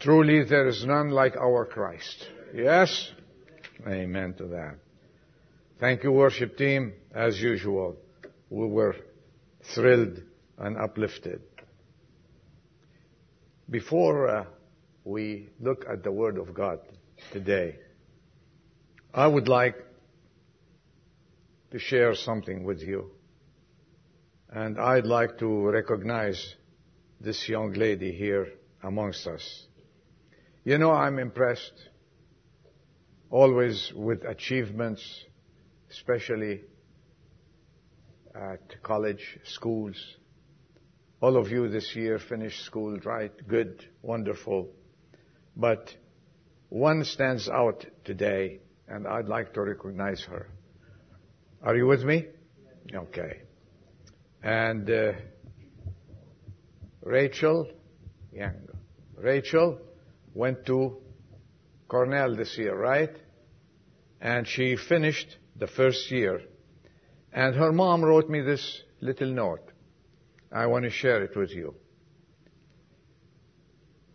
Truly there is none like our Christ. Yes? Amen to that. Thank you worship team. As usual, we were thrilled and uplifted. Before uh, we look at the Word of God today, I would like to share something with you. And I'd like to recognize this young lady here amongst us. You know, I'm impressed always with achievements, especially at college, schools. All of you this year finished school, right? Good, wonderful. But one stands out today, and I'd like to recognize her. Are you with me? Okay. And uh, Rachel Young. Rachel went to Cornell this year, right? And she finished the first year. And her mom wrote me this little note. I want to share it with you.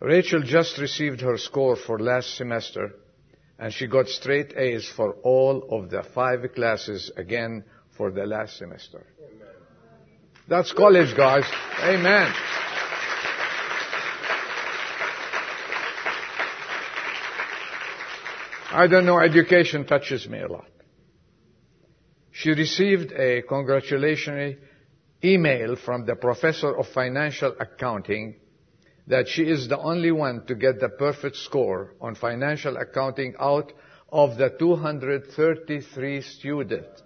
Rachel just received her score for last semester and she got straight A's for all of the five classes again for the last semester. Amen. That's college, guys. Amen. I don't know, education touches me a lot. She received a congratulatory email from the professor of financial accounting that she is the only one to get the perfect score on financial accounting out of the 233 students.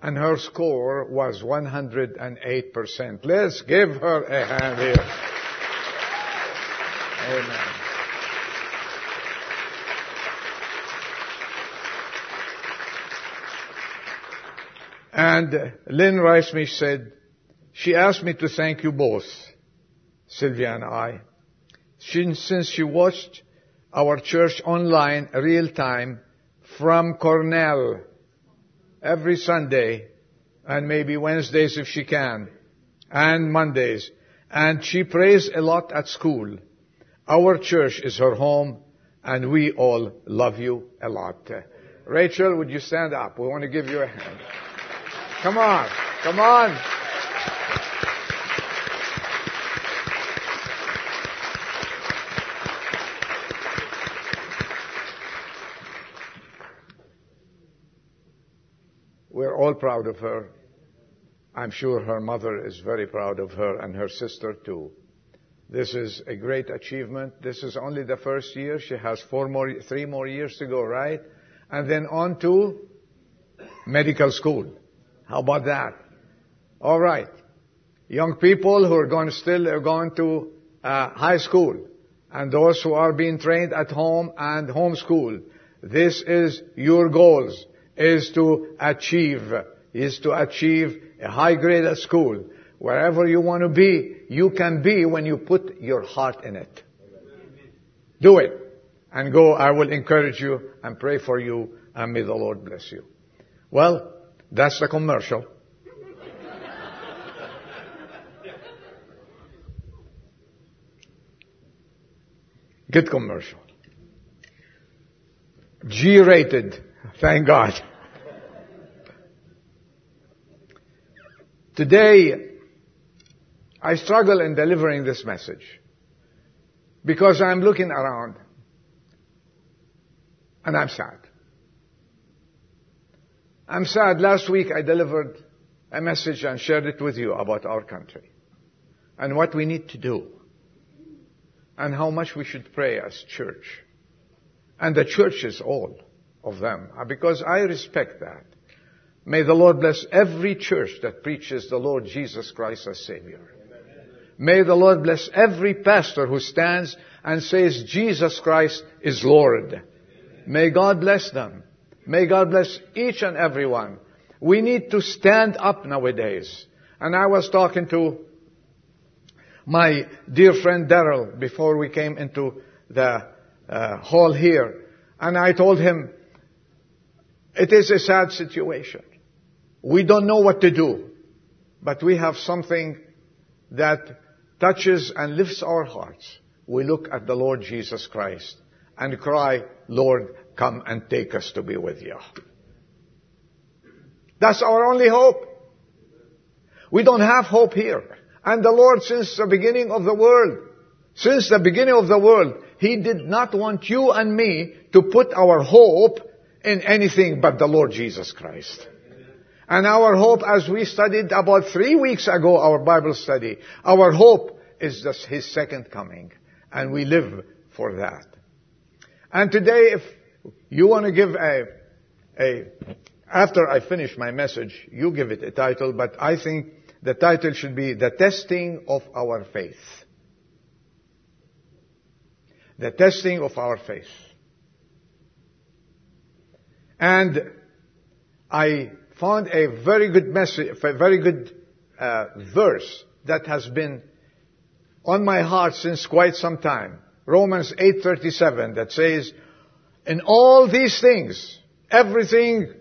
And her score was 108%. Let's give her a hand here. Amen. And Lynn Reismich said, she asked me to thank you both Sylvia and I, since she watched our church online real time from Cornell every Sunday and maybe Wednesdays if she can and Mondays. And she prays a lot at school. Our church is her home and we all love you a lot. Rachel, would you stand up? We want to give you a hand. Come on. Come on. We're all proud of her. I'm sure her mother is very proud of her and her sister too. This is a great achievement. This is only the first year. She has four more, three more years to go, right? And then on to medical school. How about that? All right. Young people who are going to still are going to uh, high school and those who are being trained at home and homeschool. This is your goals is to achieve, is to achieve a high grade at school. Wherever you want to be, you can be when you put your heart in it. Do it. And go, I will encourage you and pray for you and may the Lord bless you. Well, that's the commercial. Good commercial. G-rated. Thank God. Today, I struggle in delivering this message because I'm looking around and I'm sad. I'm sad. Last week I delivered a message and shared it with you about our country and what we need to do and how much we should pray as church. And the churches, all of them because I respect that. May the Lord bless every church that preaches the Lord Jesus Christ as Savior. May the Lord bless every pastor who stands and says Jesus Christ is Lord. May God bless them. May God bless each and every one. We need to stand up nowadays. And I was talking to my dear friend Daryl before we came into the uh, hall here. And I told him, it is a sad situation. We don't know what to do, but we have something that touches and lifts our hearts. we look at the Lord Jesus Christ and cry, Lord, come and take us to be with you. That's our only hope. We don't have hope here. And the Lord, since the beginning of the world, since the beginning of the world, He did not want you and me to put our hope in anything but the Lord Jesus Christ. And our hope, as we studied about three weeks ago, our Bible study, our hope is just His second coming. And we live for that. And today, if you want to give a, a, after I finish my message, you give it a title, but I think the title should be The Testing of Our Faith. The Testing of Our Faith. And I found a very good message, a very good uh, verse that has been on my heart since quite some time. Romans 8:37 that says, "In all these things, everything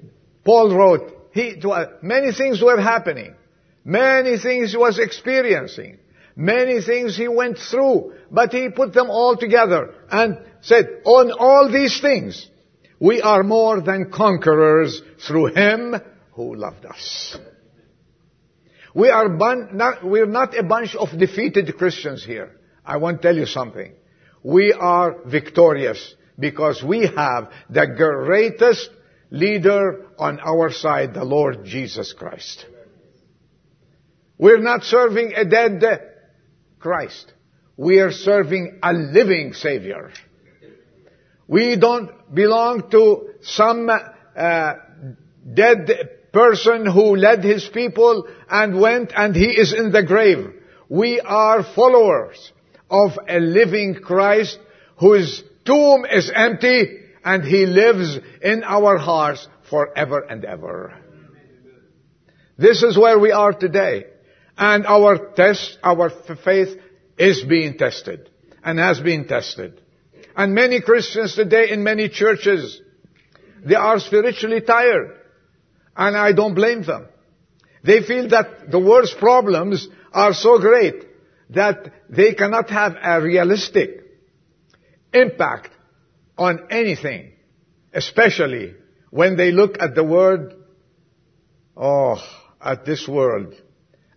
Paul wrote, he, uh, many things were happening. Many things he was experiencing. Many things he went through. But he put them all together and said, on all these things, we are more than conquerors through him who loved us. We are bun- not, we're not a bunch of defeated Christians here. I want to tell you something. We are victorious because we have the greatest leader on our side, the Lord Jesus Christ. We're not serving a dead Christ. We are serving a living Savior. We don't belong to some uh, dead person who led his people and went and he is in the grave. We are followers of a living Christ whose tomb is empty and he lives in our hearts forever and ever. This is where we are today. And our test, our faith is being tested and has been tested. And many Christians today in many churches, they are spiritually tired. And I don't blame them. They feel that the world's problems are so great that they cannot have a realistic impact on anything, especially when they look at the world, oh, at this world.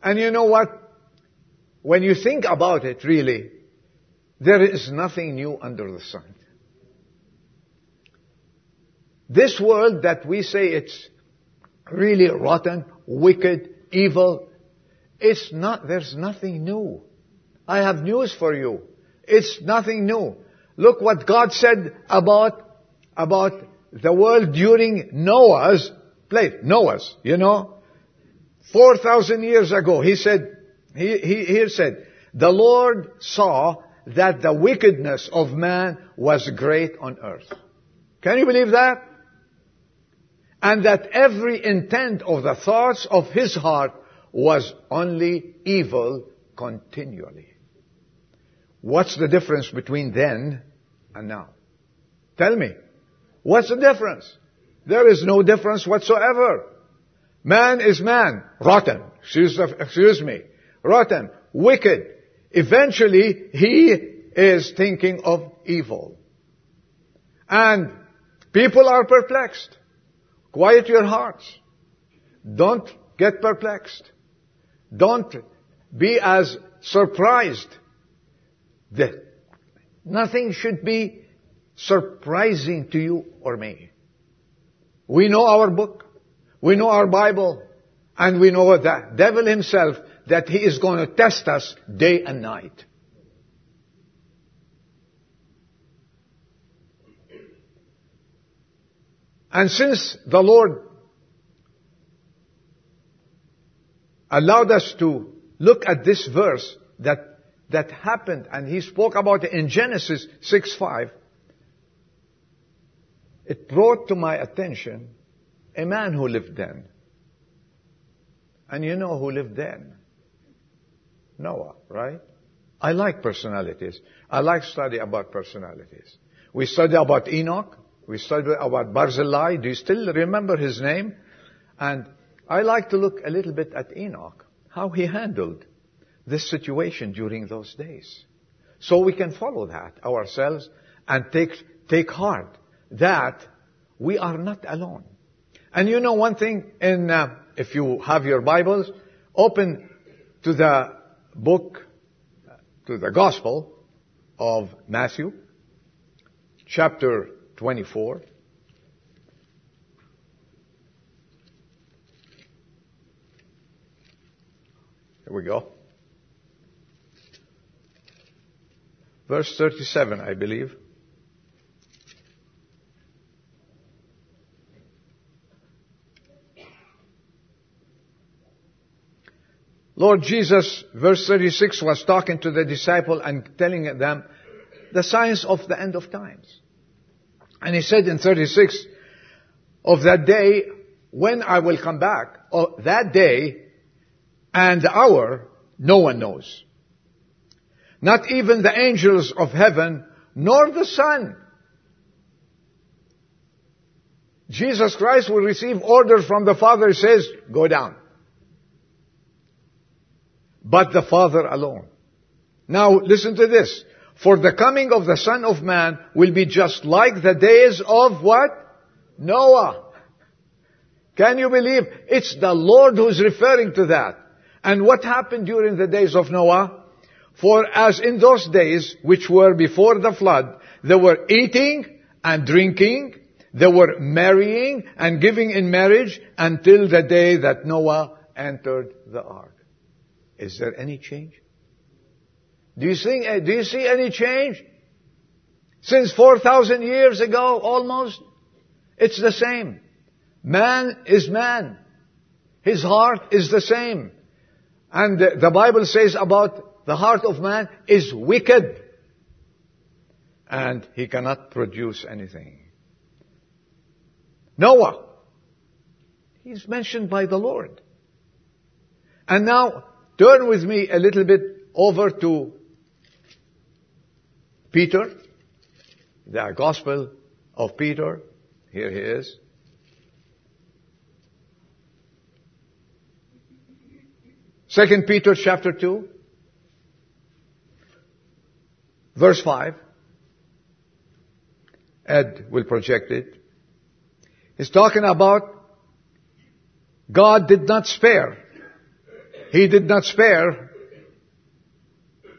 And you know what? When you think about it, really, there is nothing new under the sun. This world that we say it's really rotten, wicked, evil, it's not, there's nothing new. I have news for you. It's nothing new. Look what God said about, about the world during Noah's place. Noah's, you know. 4,000 years ago, he said, he, he, he said, the Lord saw that the wickedness of man was great on earth. Can you believe that? And that every intent of the thoughts of his heart was only evil continually. What's the difference between then and now? Tell me. What's the difference? There is no difference whatsoever. Man is man. Rotten. Excuse, excuse me. Rotten. Wicked. Eventually, he is thinking of evil. And people are perplexed. Quiet your hearts. Don't get perplexed. Don't be as surprised that nothing should be surprising to you or me. We know our book. We know our Bible. And we know the devil himself that he is going to test us day and night. And since the Lord allowed us to look at this verse that that happened, and he spoke about it in Genesis 6 5, it brought to my attention a man who lived then. And you know who lived then? Noah, right? I like personalities. I like study about personalities. We study about Enoch. We study about Barzillai. Do you still remember his name? And I like to look a little bit at Enoch, how he handled this situation during those days. So we can follow that ourselves and take, take heart that we are not alone. And you know one thing, in, uh, if you have your Bibles, open to the book, to the Gospel of Matthew, chapter 24. Here we go. Verse 37, I believe. Lord Jesus, verse 36, was talking to the disciple and telling them the signs of the end of times. And he said in 36, of that day when I will come back, or that day and the hour, no one knows. Not even the angels of heaven, nor the Son. Jesus Christ will receive orders from the Father, He says, go down but the Father alone. Now listen to this. For the coming of the Son of Man will be just like the days of what? Noah. Can you believe? It's the Lord who's referring to that. And what happened during the days of Noah? For as in those days, which were before the flood, they were eating and drinking, they were marrying and giving in marriage until the day that Noah entered the ark. Is there any change? Do you see, eh, do you see any change? Since 4,000 years ago, almost, it's the same. Man is man. His heart is the same. And the Bible says about the heart of man is wicked. And he cannot produce anything. Noah. He's mentioned by the Lord. And now, Turn with me a little bit over to Peter, the Gospel of Peter. Here he is. Second Peter chapter 2, verse 5. Ed will project it. He's talking about God did not spare he did not spare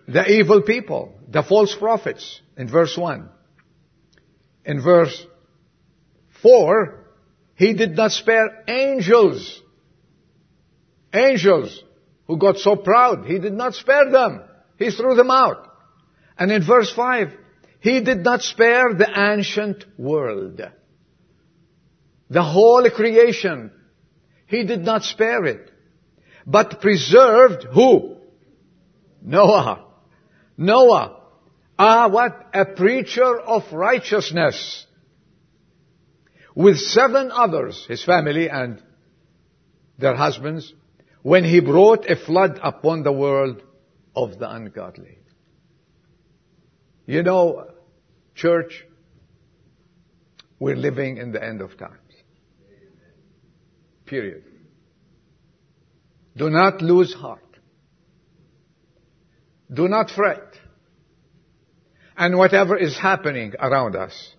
the evil people, the false prophets, in verse 1. In verse 4, He did not spare angels. Angels who got so proud. He did not spare them. He threw them out. And in verse 5, He did not spare the ancient world. The whole creation. He did not spare it but preserved who? Noah. Noah. Ah, what? A preacher of righteousness. With seven others, his family and their husbands, when he brought a flood upon the world of the ungodly. You know, church, we're living in the end of times. Period. Do not lose heart. Do not fret. And whatever is happening around us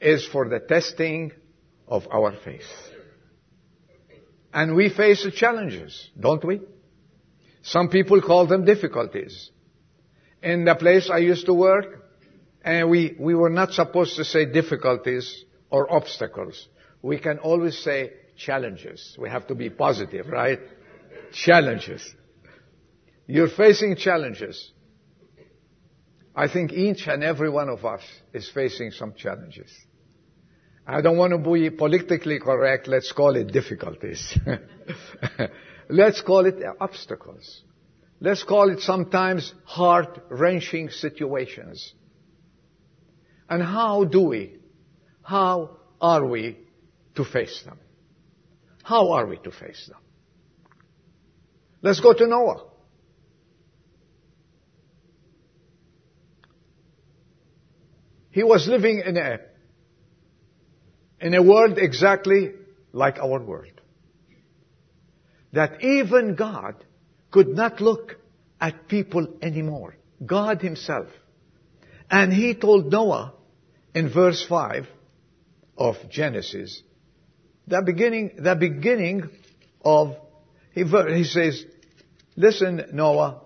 is for the testing of our faith. And we face challenges, don't we? Some people call them difficulties. In the place I used to work, and we, we were not supposed to say difficulties or obstacles. We can always say challenges. We have to be positive, right? challenges. You're facing challenges. I think each and every one of us is facing some challenges. I don't want to be politically correct. Let's call it difficulties. Let's call it obstacles. Let's call it sometimes heart-wrenching situations. And how do we, how are we to face them? How are we to face them? Let's go to Noah. He was living in a, in a world exactly like our world. That even God could not look at people anymore. God himself And he told Noah in verse 5 of Genesis, the beginning, the beginning of, he, he says, listen Noah,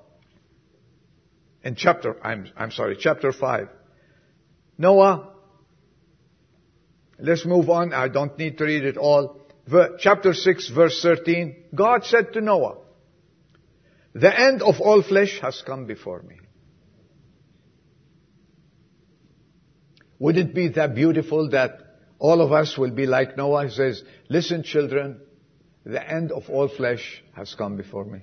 in chapter, I'm, I'm sorry, chapter 5. Noah, let's move on, I don't need to read it all. Ver, chapter 6 verse 13, God said to Noah, the end of all flesh has come before me. Would it be that beautiful that all of us will be like Noah? He says, listen children, the end of all flesh has come before me.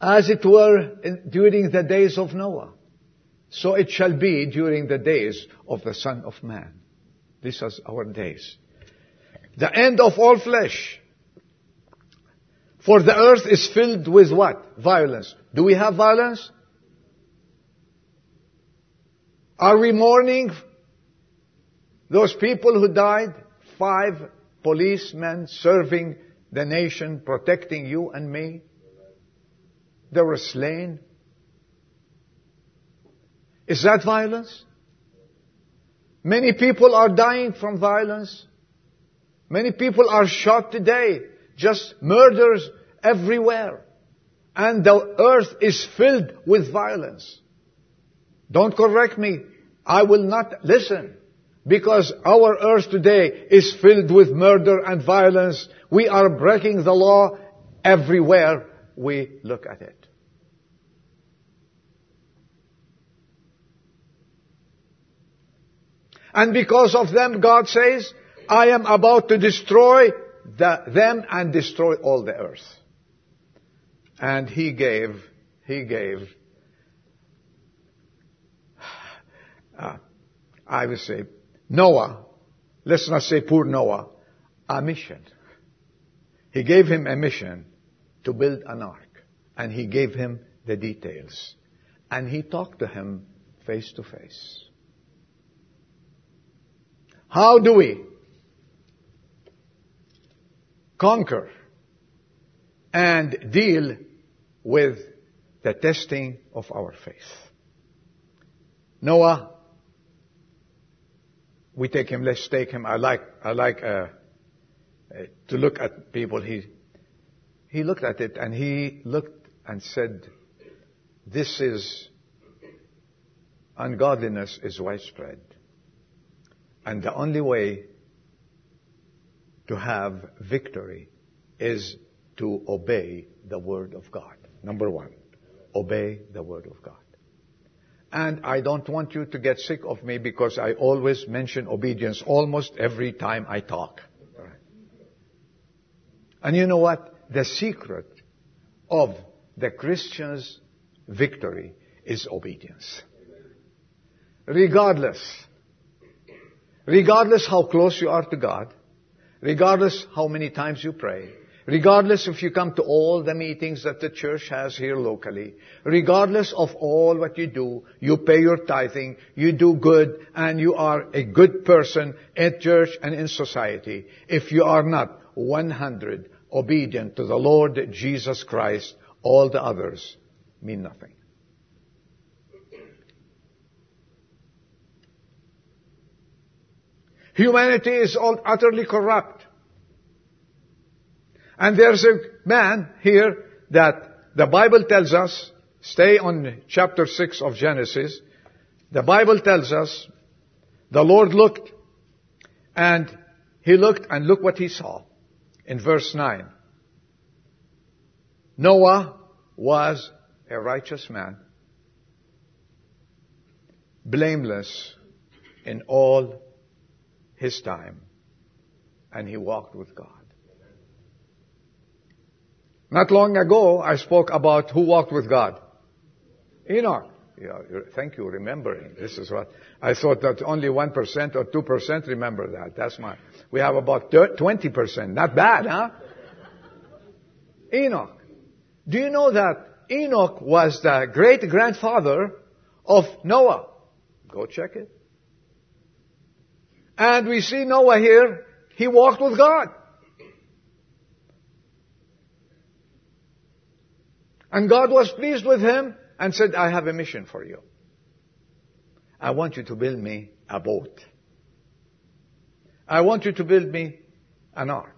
As it were in, during the days of Noah. So it shall be during the days of the Son of Man. These are our days. The end of all flesh. For the earth is filled with what? Violence. Do we have violence? Are we mourning those people who died? Five policemen serving the nation, protecting you and me. They were slain. Is that violence? Many people are dying from violence. Many people are shot today. Just murders everywhere. And the earth is filled with violence. Don't correct me. I will not listen. Because our earth today is filled with murder and violence. We are breaking the law everywhere we look at it. And because of them, God says, I am about to destroy the, them and destroy all the earth. And He gave, He gave uh, I would say, Noah, let's not say poor Noah, a mission. He gave him a mission to build an ark. And he gave him the details. And he talked to him face to face. How do we conquer and deal with the testing of our faith? Noah we take him, let's take him. I like, I like uh, uh, to look at people. He, he looked at it and he looked and said, this is, ungodliness is widespread. And the only way to have victory is to obey the Word of God. Number one, obey the Word of God. And I don't want you to get sick of me because I always mention obedience almost every time I talk. And you know what? The secret of the Christian's victory is obedience. Regardless. Regardless how close you are to God. Regardless how many times you pray. Regardless if you come to all the meetings that the church has here locally, regardless of all what you do, you pay your tithing, you do good, and you are a good person at church and in society. If you are not 100 obedient to the Lord Jesus Christ, all the others mean nothing. Humanity is all utterly corrupt. And there's a man here that the Bible tells us, stay on chapter 6 of Genesis, the Bible tells us the Lord looked and he looked and look what he saw in verse 9. Noah was a righteous man, blameless in all his time, and he walked with God. Not long ago, I spoke about who walked with God. Enoch. Yeah, thank you remembering. This is what I thought that only 1% or 2% remember that. That's my, we have about 20%. Not bad, huh? Enoch. Do you know that Enoch was the great grandfather of Noah? Go check it. And we see Noah here, he walked with God. And God was pleased with him and said, I have a mission for you. I want you to build me a boat. I want you to build me an ark.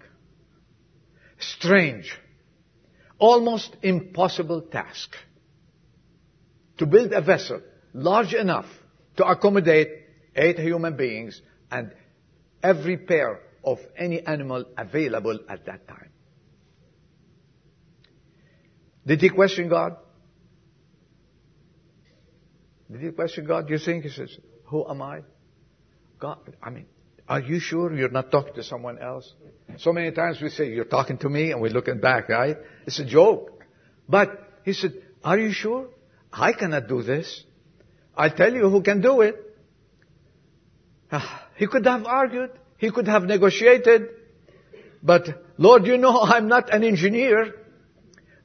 Strange, almost impossible task. To build a vessel large enough to accommodate eight human beings and every pair of any animal available at that time. Did he question God? Did he question God? You think he says, Who am I? God, I mean, are you sure you're not talking to someone else? So many times we say, You're talking to me, and we're looking back, right? It's a joke. But he said, Are you sure? I cannot do this. I'll tell you who can do it. Ah, He could have argued. He could have negotiated. But Lord, you know I'm not an engineer,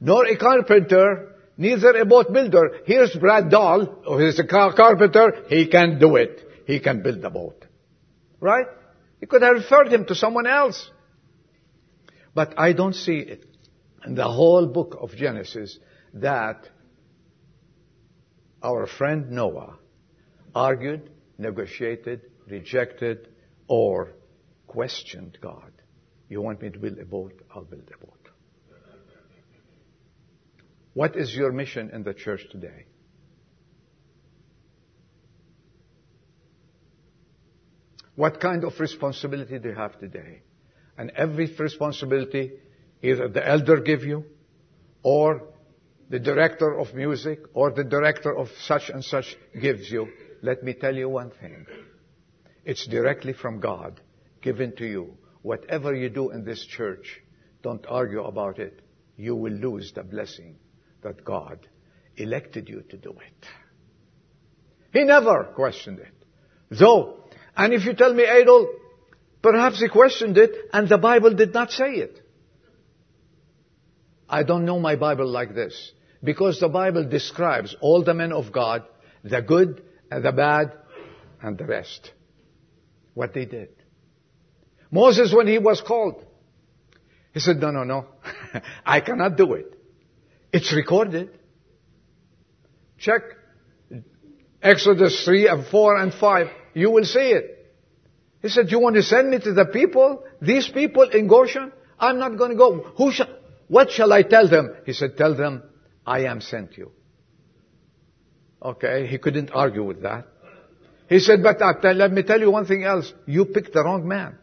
nor a carpenter, neither a boat builder. Here's Brad Dahl, who's a car- carpenter. He can do it. He can build a boat. Right? He could have referred him to someone else. But I don't see it in the whole book of Genesis that our friend Noah argued, negotiated, rejected, or questioned God. You want me to build a boat? I'll build a boat. What is your mission in the church today? What kind of responsibility do you have today? And every responsibility, either the elder give you, or the director of music, or the director of such and such gives you. Let me tell you one thing. It's directly from God, given to you. Whatever you do in this church, don't argue about it. You will lose the blessing that God elected you to do it. He never questioned it. Though, and if you tell me, Adol, perhaps he questioned it and the Bible did not say it. I don't know my Bible like this. Because the Bible describes all the men of God, the good and the bad and the rest. What they did. Moses, when he was called, he said, no, no, no. I cannot do it. It's recorded. Check Exodus 3 and 4 and 5. You will see it. He said, you want to send me to the people? These people in Goshen? I'm not going to go. Who shall, what shall I tell them? He said, tell them, I am sent you. Okay, he couldn't argue with that. He said, but let me tell you one thing else. You picked the wrong man.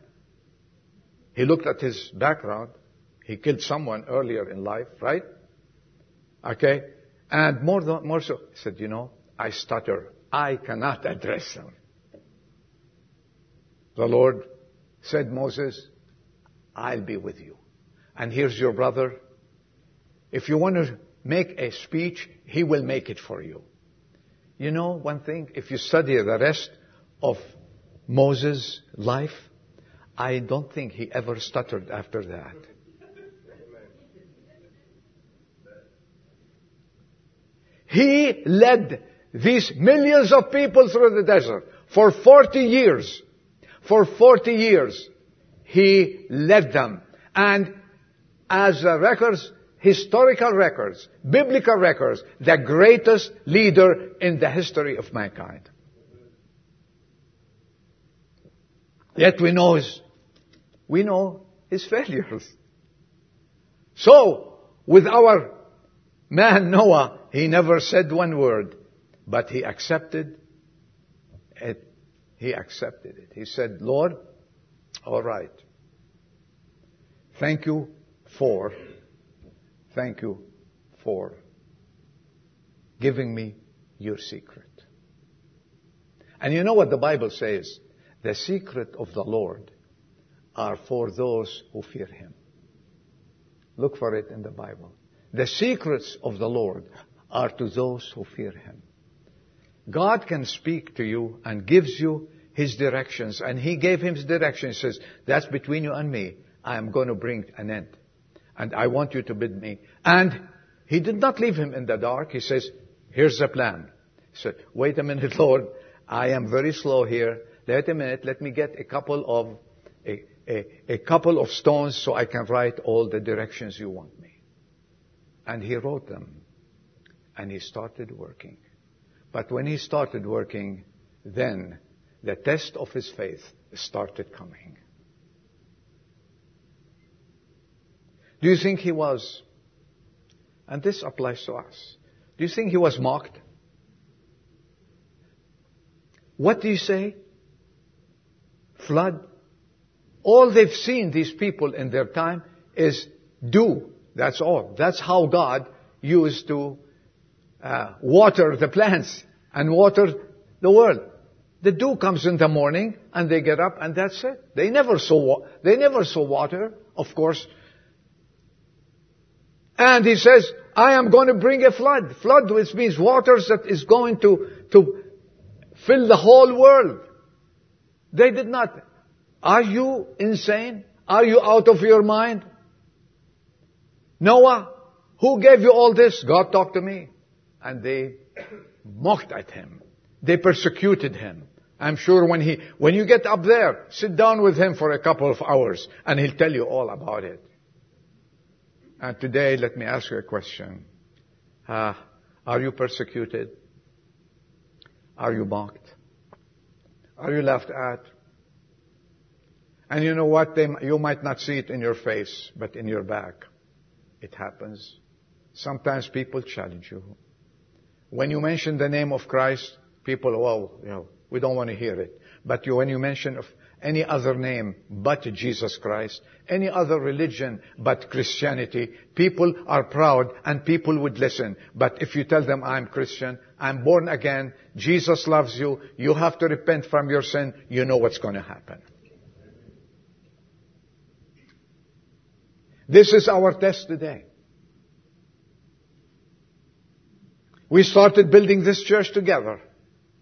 He looked at his background. He killed someone earlier in life, right? Okay? And more, than, more so, he said, you know, I stutter. I cannot address them. The Lord said, Moses, I'll be with you. And here's your brother. If you want to make a speech, he will make it for you. You know one thing? If you study the rest of Moses' life, I don't think he ever stuttered after that. He led these millions of people through the desert for 40 years. For 40 years, he led them. And as the records, historical records, biblical records, the greatest leader in the history of mankind. Yet we know his, we know his failures. So, with our man Noah, he never said one word, but he accepted it. He accepted it. He said, Lord, all right. Thank you for, thank you for giving me your secret. And you know what the Bible says? The secret of the Lord are for those who fear Him. Look for it in the Bible. The secrets of the Lord are to those who fear Him. God can speak to you and gives you His directions. And He gave him His direction. He says, that's between you and me. I am going to bring an end. And I want you to bid me. And He did not leave him in the dark. He says, here's the plan. He said, wait a minute, Lord. I am very slow here. Wait a minute. Let me get a couple of, a, a, a couple of stones so I can write all the directions you want me. And he wrote them. And he started working. But when he started working, then the test of his faith started coming. Do you think he was, and this applies to us, do you think he was mocked? What do you say? Flood? All they've seen, these people in their time, is dew. That's all. That's how God used to uh, water the plants and water the world. The dew comes in the morning and they get up and that's it. They never saw, they never saw water, of course. And he says, I am going to bring a flood. Flood, which means waters that is going to, to fill the whole world. They did not. Are you insane? Are you out of your mind? Noah, who gave you all this? God talked to me. And they mocked at him. They persecuted him. I'm sure when he, when you get up there, sit down with him for a couple of hours and he'll tell you all about it. And today, let me ask you a question. Uh, are you persecuted? Are you mocked? Are you laughed at? And you know what? They, you might not see it in your face, but in your back. It happens. Sometimes people challenge you. When you mention the name of Christ, people, well, you know, we don't want to hear it. But you, when you mention of any other name but Jesus Christ, any other religion but Christianity, people are proud and people would listen. But if you tell them I'm Christian, I'm born again, Jesus loves you, you have to repent from your sin, you know what's going to happen. This is our test today. We started building this church together.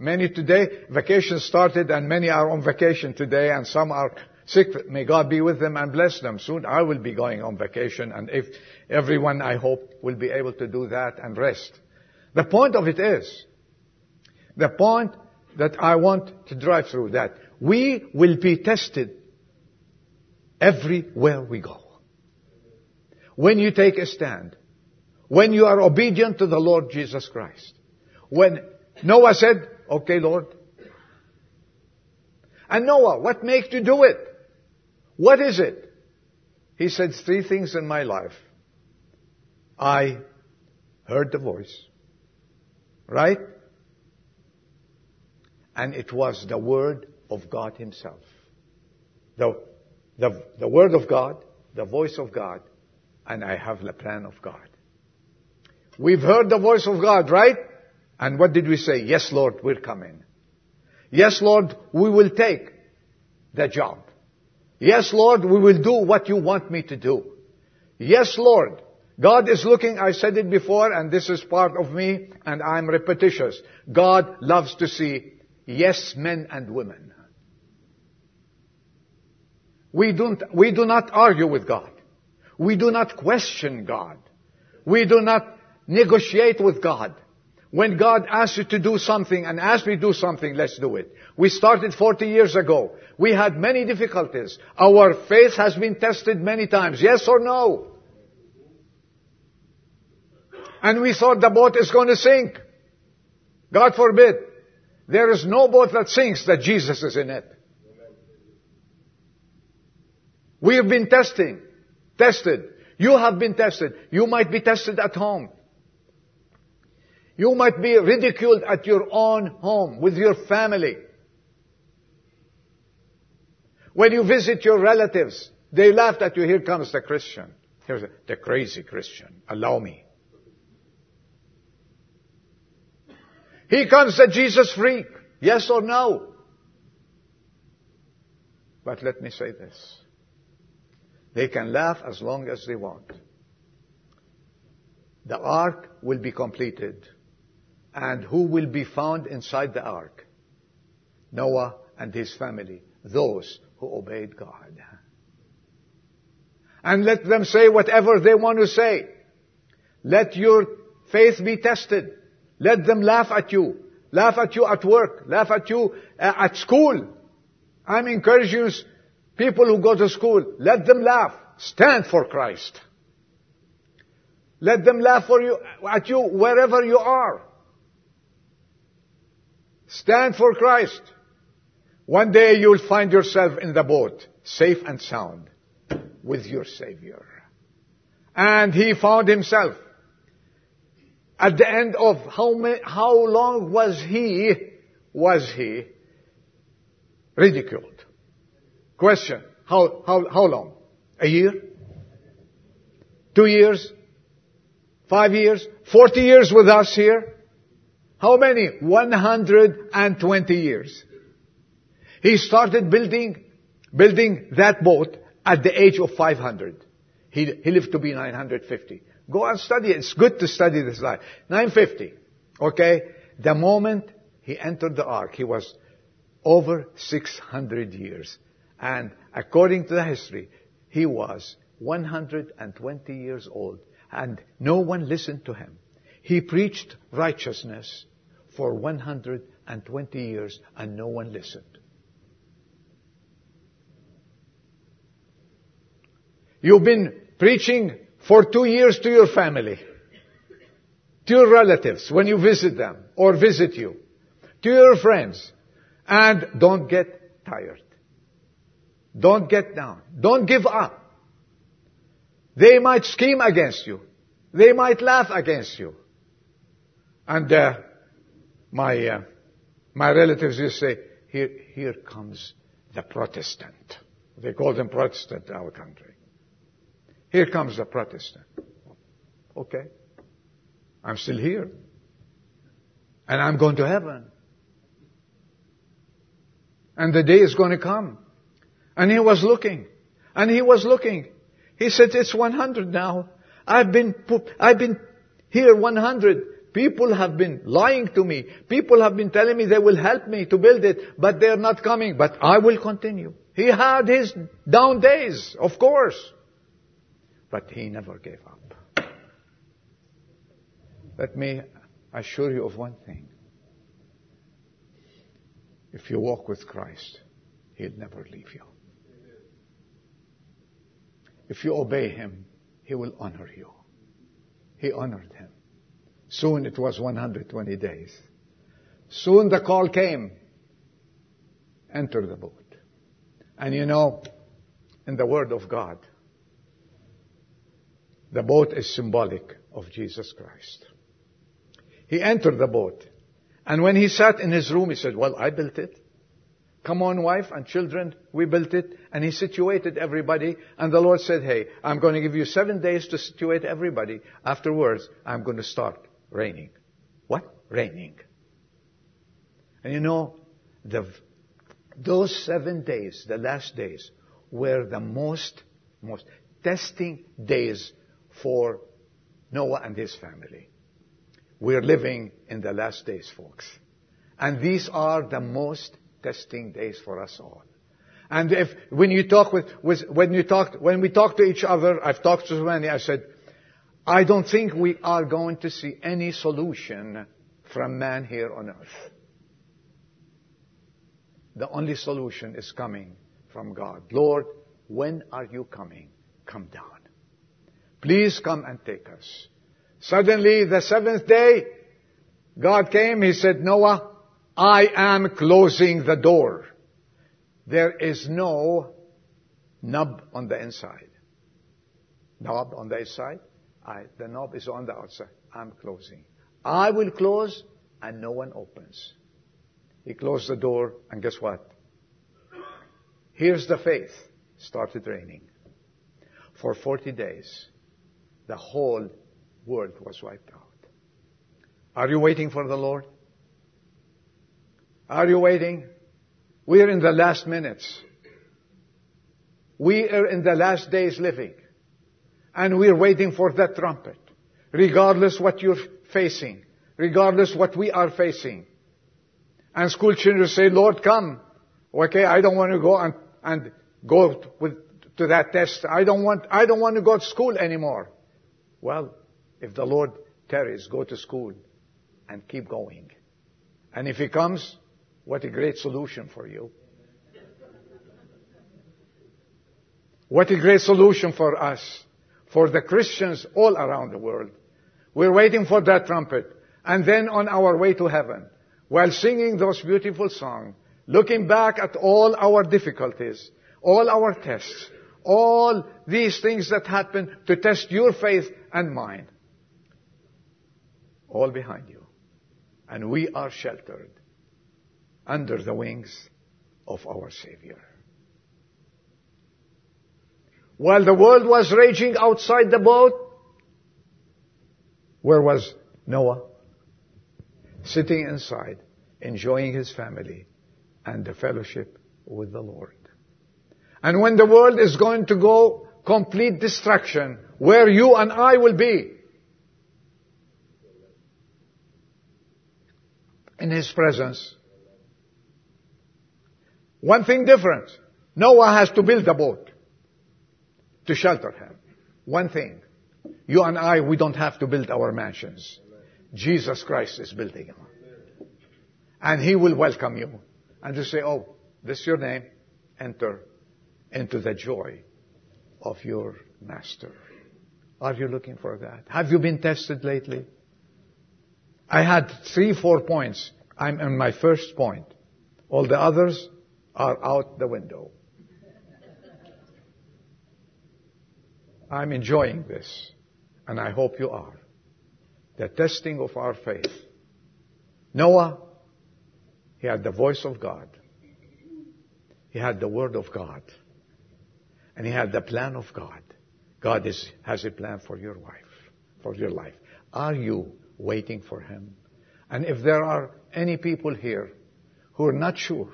Many today, vacation started and many are on vacation today and some are sick. May God be with them and bless them. Soon I will be going on vacation and if everyone I hope will be able to do that and rest. The point of it is, the point that I want to drive through that we will be tested everywhere we go. When you take a stand, when you are obedient to the Lord Jesus Christ. When Noah said, okay Lord. And Noah, what makes you do it? What is it? He said three things in my life. I heard the voice. Right? And it was the word of God himself. The, the, the word of God, the voice of God, and I have the plan of God. We've heard the voice of God, right? And what did we say? Yes, Lord, we're coming. Yes, Lord, we will take the job. Yes, Lord, we will do what you want me to do. Yes, Lord. God is looking, I said it before, and this is part of me, and I'm repetitious. God loves to see yes men and women. We don't, we do not argue with God. We do not question God. We do not Negotiate with God. When God asks you to do something and asks me to do something, let's do it. We started 40 years ago. We had many difficulties. Our faith has been tested many times. Yes or no? And we thought the boat is going to sink. God forbid. There is no boat that sinks that Jesus is in it. We have been testing, tested. You have been tested. You might be tested at home. You might be ridiculed at your own home with your family. When you visit your relatives, they laughed at you. Here comes the Christian. Here's the crazy Christian. Allow me. Here comes the Jesus freak. Yes or no? But let me say this. They can laugh as long as they want. The ark will be completed and who will be found inside the ark? Noah and his family, those who obeyed God. And let them say whatever they want to say. Let your faith be tested. Let them laugh at you. Laugh at you at work. Laugh at you uh, at school. I'm encouraging people who go to school. Let them laugh. Stand for Christ. Let them laugh for you, at you wherever you are. Stand for Christ. One day you'll find yourself in the boat, safe and sound, with your Savior. And he found himself. At the end of how many, how long was he, was he ridiculed? Question. How, how, how long? A year? Two years? Five years? Forty years with us here? How many? 120 years. He started building, building that boat at the age of 500. He, he lived to be 950. Go and study it. It's good to study this life. 950. Okay? The moment he entered the ark, he was over 600 years. And according to the history, he was 120 years old. And no one listened to him. He preached righteousness for 120 years and no one listened. You've been preaching for two years to your family, to your relatives when you visit them or visit you, to your friends, and don't get tired. Don't get down. Don't give up. They might scheme against you. They might laugh against you. And uh, my uh, my relatives used to say, "Here, here comes the Protestant." They call them Protestant in our country. Here comes the Protestant. Okay. I'm still here. And I'm going to heaven. And the day is going to come. And he was looking. And he was looking. He said, it's 100 now. I've been, I've been here 100. People have been lying to me. People have been telling me they will help me to build it, but they're not coming. But I will continue. He had his down days, of course. But he never gave up. Let me assure you of one thing. If you walk with Christ, He'll never leave you. If you obey Him, He will honor you. He honored him. Soon it was 120 days. Soon the call came. Enter the boat. And you know, in the Word of God, the boat is symbolic of Jesus Christ. He entered the boat. And when he sat in his room, he said, well, I built it. Come on, wife and children, we built it. And he situated everybody. And the Lord said, hey, I'm going to give you seven days to situate everybody. Afterwards, I'm going to start raining. What? Raining. And you know, the, those seven days, the last days, were the most, most testing days for Noah and his family. We're living in the last days, folks. And these are the most testing days for us all. And if, when you talk with, with, when you talk, when we talk to each other, I've talked to so many, I said, I don't think we are going to see any solution from man here on earth. The only solution is coming from God. Lord, when are you coming? Come down. Please come and take us. Suddenly, the seventh day, God came, He said, Noah, I am closing the door. There is no knob on the inside. Knob on the inside? I, the knob is on the outside. I'm closing. I will close and no one opens. He closed the door and guess what? Here's the faith. Started raining. For 40 days, the whole world was wiped out. Are you waiting for the Lord? Are you waiting? We are in the last minutes. We are in the last days living. And we're waiting for that trumpet. Regardless what you're facing. Regardless what we are facing. And school children say, Lord, come. Okay, I don't want to go and, and go with, to that test. I don't want, I don't want to go to school anymore. Well, if the Lord tarries, go to school and keep going. And if He comes, what a great solution for you. What a great solution for us, for the Christians all around the world. We're waiting for that trumpet. And then on our way to heaven, while singing those beautiful songs, looking back at all our difficulties, all our tests, all these things that happen to test your faith and mine, all behind you. And we are sheltered under the wings of our Savior. While the world was raging outside the boat, where was Noah? Sitting inside, enjoying his family and the fellowship with the Lord. And when the world is going to go complete destruction, where you and I will be, in His presence. One thing different. Noah has to build a boat to shelter him. One thing. You and I, we don't have to build our mansions. Jesus Christ is building them. And He will welcome you. And to say, oh, this is your name. Enter into the joy of your master. Are you looking for that? Have you been tested lately? I had three, four points. I'm on my first point. All the others are out the window. I'm enjoying this, and I hope you are. The testing of our faith. Noah, he had the voice of God. He had the word of God. And he had the plan of God. God is, has a plan for your life, for your life. Are you waiting for him? And if there are any people here who are not sure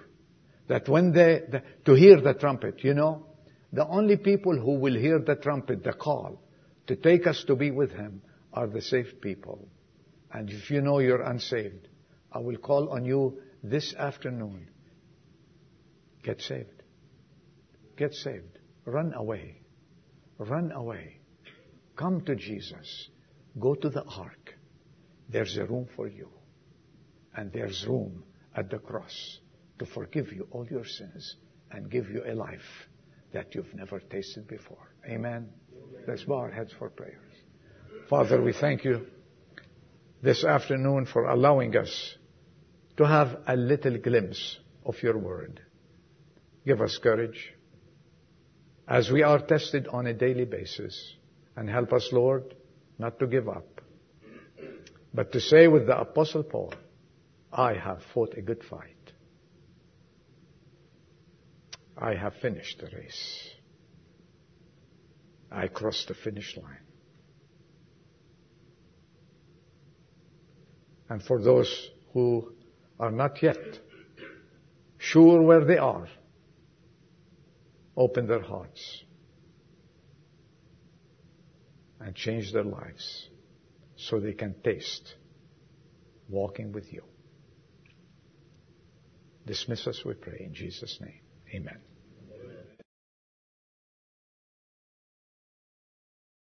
that when they, the, to hear the trumpet, you know, the only people who will hear the trumpet, the call, to take us to be with him are the saved people. And if you know you're unsaved, I will call on you this afternoon. Get saved. Get saved. Run away. Run away. Come to Jesus. Go to the ark. There's a room for you. And there's room at the cross to forgive you all your sins and give you a life that you've never tasted before. Amen. Let's bow our heads for prayers. Father, we thank you this afternoon for allowing us to have a little glimpse of your word. Give us courage as we are tested on a daily basis and help us, Lord, not to give up, but to say with the apostle Paul, I have fought a good fight. I have finished the race. I crossed the finish line. And for those who are not yet sure where they are, open their hearts and change their lives so they can taste walking with you. Dismiss us, we pray, in Jesus' name. Amen.